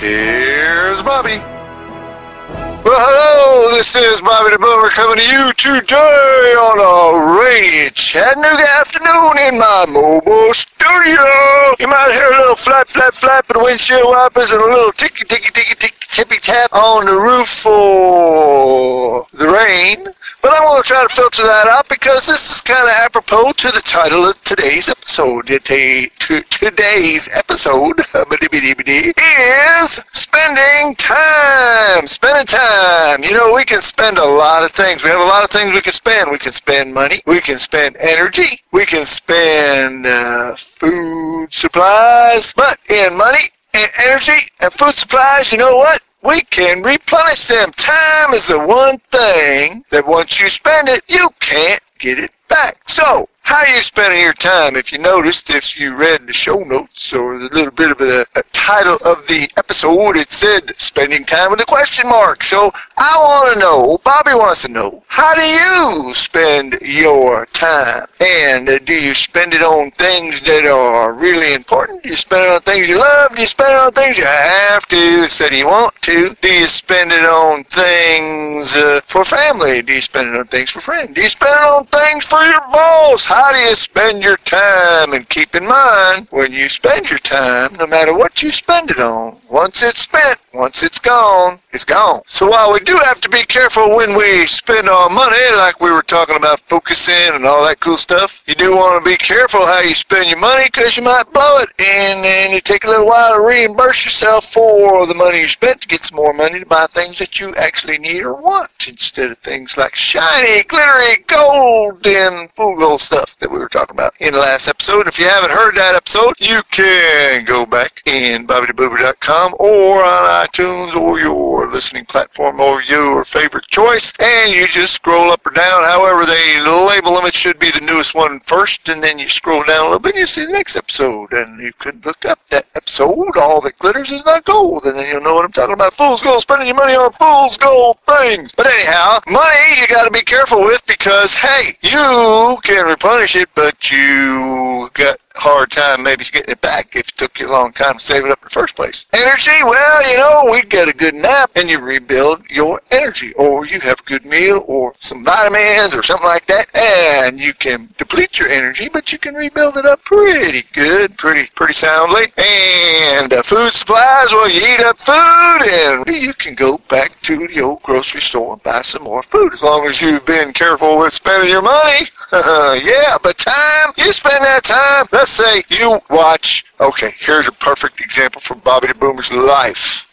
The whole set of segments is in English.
Here's Bobby. Well, hello, this is Bobby the Boomer coming to you today on a rainy Chattanooga afternoon in my mobile studio. You might hear a little flap, flap, flap of the windshield wipers and a little ticky, ticky, ticky, ticky, tippy tap on the roof for the rain. But I want to try to filter that out because this is kind of apropos to the title of today's episode. Today's episode is spending time. Spending time. You know, we can spend a lot of things. We have a lot of things we can spend. We can spend money. We can spend energy. We can spend uh, supplies. But in money and energy and food supplies, you know what? we can replenish them. Time is the one thing that once you spend it, you can't get it back. So, how are you spending your time? If you noticed, if you read the show notes or the little bit of a title of the episode, it said spending time with a question mark. So I want to know, Bobby wants to know, how do you spend your time? And uh, do you spend it on things that are really important? Do you spend it on things you love? Do you spend it on things you have to instead you want to? Do you spend it on things uh, for family? Do you spend it on things for friends? Do you spend it on things for your boss? How do you spend your time? And keep in mind, when you spend your time, no matter what you spend it on, once it's spent, once it's gone, it's gone. So while we do have to be careful when we spend our money, like we were talking about focusing and all that cool stuff, you do want to be careful how you spend your money because you might blow it and then you take a little while to reimburse yourself for the money you spent to get some more money to buy things that you actually need or want instead of things like shiny, glittery, golden and gold stuff that we were talking about in the last episode. If you haven't heard that episode, you can go back in BobbyTheBoomer.com or on iTunes or your listening platform or your favorite choice, and you just scroll up or down. However, they label them. It should be the newest one first, and then you scroll down a little bit, and you see the next episode, and you can look up that episode. All that glitters is not gold, and then you'll know what I'm talking about. Fool's gold, spending your money on fool's gold things. But anyhow, money you got to be careful with because hey, you can replenish it, but you got hard time maybe getting it back if it took you a long time to save it up in the first place. Energy, well, you know, we get a good nap and you rebuild your energy, or you have a good meal, or some vitamins, or something like that, and you can deplete your energy, but you can rebuild it up pretty good, pretty pretty soundly. And uh, food supplies, well, you eat up food, and you can go back to the old grocery store and buy some more food as long as you've been careful with spending your money. yeah, but time, you spend that time. Let's say you watch, okay, here's a perfect example from Bobby the Boomer's life.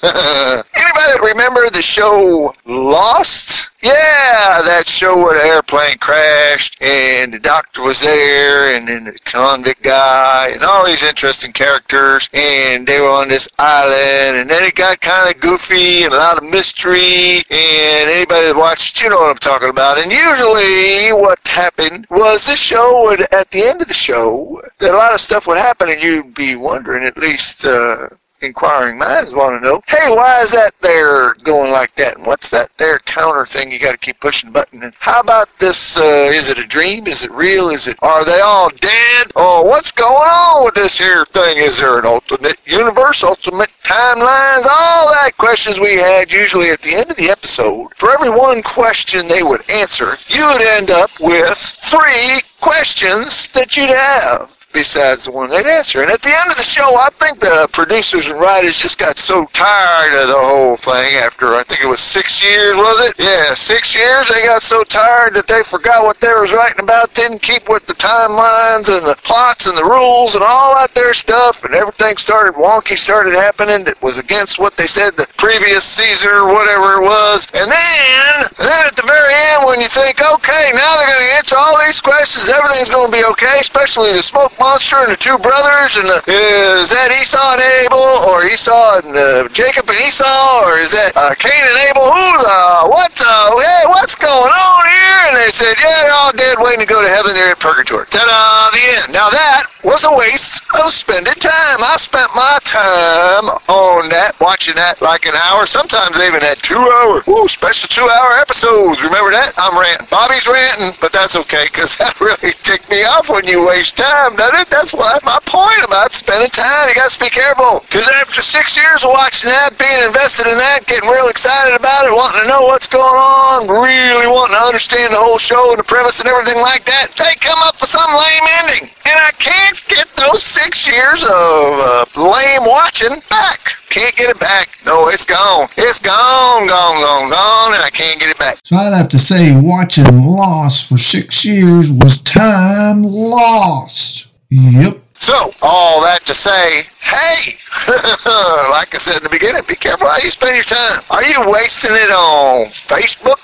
Anybody remember the show Lost? Yeah, that show where the airplane crashed and the doctor was there and then the convict guy and all these interesting characters and they were on this island and then it got kind of goofy and a lot of mystery and anybody that watched, you know what I'm talking about. And usually what happened was this show would, at the end of the show, that a lot of stuff would happen and you'd be wondering at least, uh, inquiring minds want to know, hey, why is that there going like that? And what's that there counter thing you got to keep pushing the button? And how about this, uh, is it a dream? Is it real? Is it, are they all dead? Oh, what's going on with this here thing? Is there an alternate universe, ultimate timelines? All that questions we had usually at the end of the episode. For every one question they would answer, you would end up with three questions that you'd have besides the one they'd answer. And at the end of the show, I think the producers and writers just got so tired of the whole thing after, I think it was six years, was it? Yeah, six years. They got so tired that they forgot what they was writing about, didn't keep with the timelines and the plots and the rules and all that there stuff, and everything started wonky, started happening that was against what they said the previous season or whatever it was. And then, then at the very end, when you think, okay, now they're going to answer all these questions, everything's going to be okay, especially the smoke monster and the two brothers, and the, is that Esau and Abel, or Esau and uh, Jacob and Esau, or is that uh, Cain and Abel? Who the, what the, hey, what's going on? And said, yeah, they're all dead waiting to go to heaven, they're in purgatory. Ta-da, the end. Now that was a waste of spending time. I spent my time on that, watching that like an hour. Sometimes they even had two hour, ooh, special two hour episodes. Remember that? I'm ranting. Bobby's ranting, but that's okay, because that really ticked me off when you waste time, doesn't it? That's why my point about spending time. You got to be careful. Because after six years of watching that, being invested in that, getting real excited about it, wanting to know what's going on, really wanting to understand the whole show and the premise and everything like that, they come up with some lame ending. And I can't get those six years of uh, lame watching back. Can't get it back. No, it's gone. It's gone, gone, gone, gone, and I can't get it back. So I'd have to say watching Lost for six years was time lost. Yep. So, all that to say, hey, like I said in the beginning, be careful how you spend your time. Are you wasting it on Facebook?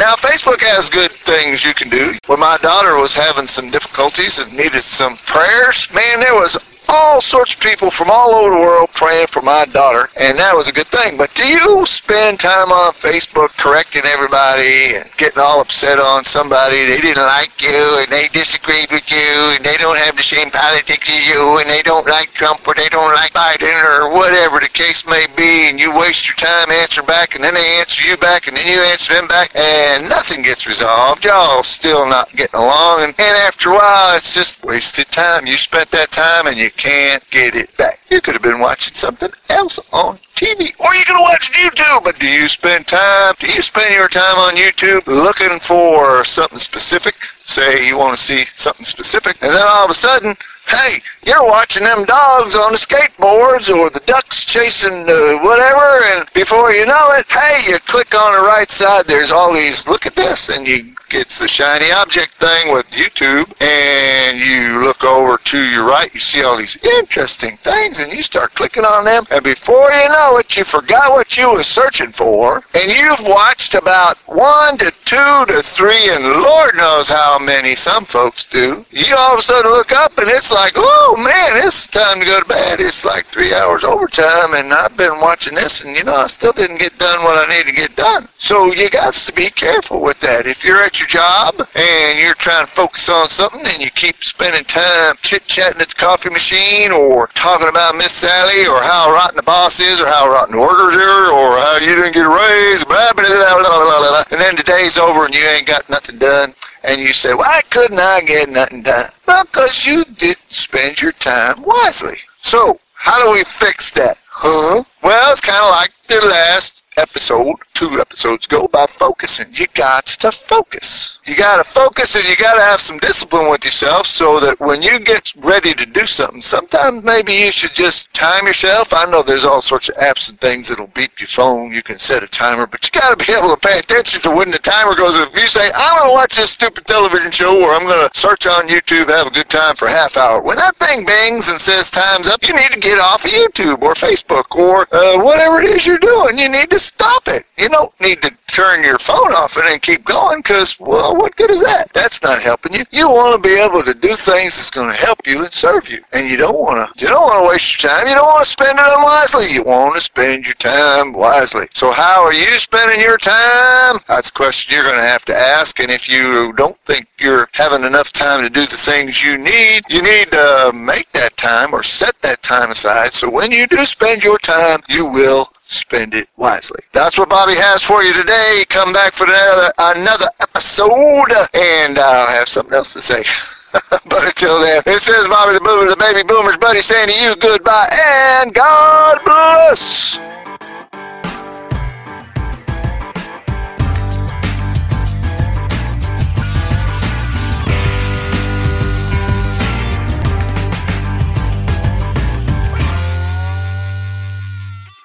Now, Facebook has good things you can do. When my daughter was having some difficulties and needed some prayers, man, there was all sorts of people from all over the world praying for my daughter, and that was a good thing. But do you spend time on Facebook correcting everybody and getting all upset on somebody they didn't like you and they disagreed with you and they don't have the same politics as you and they don't like Trump or they don't like Biden or whatever the case may be, and you waste your time answering back and then they answer you back and then you answer them back and nothing gets resolved. Y'all still not getting along, and, and after a while, it's just wasted time. You spent that time and you can't get it back. You could have been watching something else on TV, or you could have watched YouTube. But do you spend time? Do you spend your time on YouTube looking for something specific? Say you want to see something specific, and then all of a sudden, hey, you're watching them dogs on the skateboards or the ducks chasing uh, whatever, and before you know it, hey, you click on the right side. There's all these. Look at this, and you it's the shiny object thing with YouTube, and you look over to your right, you see all these interesting things, and you start clicking on them, and before you know it, you forgot what you were searching for, and you've watched about one to two to three, and Lord knows how many some folks do. You all of a sudden look up, and it's like, oh man, it's time to go to bed. It's like three hours overtime, and I've been watching this, and you know, I still didn't get done what I need to get done. So you got to be careful with that. If you're at your job and you're trying to focus on something and you keep spending time chit-chatting at the coffee machine or talking about Miss Sally or how rotten the boss is or how rotten the workers are or how you didn't get a raise, blah, blah, blah, blah, blah, and then the day's over and you ain't got nothing done and you say, why couldn't I get nothing done? Because you didn't spend your time wisely. So, how do we fix that? Huh? Well, it's kind of like the last episode, two episodes ago, about focusing. You got to focus. You got to focus and you got to have some discipline with yourself so that when you get ready to do something, sometimes maybe you should just time yourself. I know there's all sorts of apps and things that'll beep your phone. You can set a timer, but you got to be able to pay attention to when the timer goes. If you say, I'm going to watch this stupid television show or I'm going to search on YouTube, have a good time for a half hour, when that thing bings and says time's up, you need to get off of YouTube or Facebook or uh, whatever it is you're doing. You need to stop it. You don't need to turn your phone off and then keep going because, well, what good is that? That's not helping you. You want to be able to do things that's going to help you and serve you. And you don't want to, you don't want to waste your time. You don't want to spend it unwisely. You want to spend your time wisely. So how are you spending your time? That's a question you're going to have to ask. And if you don't think you're having enough time to do the things you need, you need to make that time or set that time aside. So when you do spend your time, you will spend it wisely. That's what Bobby has for you today. Come back for another another episode, and I'll have something else to say. but until then, this is Bobby the Boomer, the baby boomer's buddy, saying to you goodbye and God bless.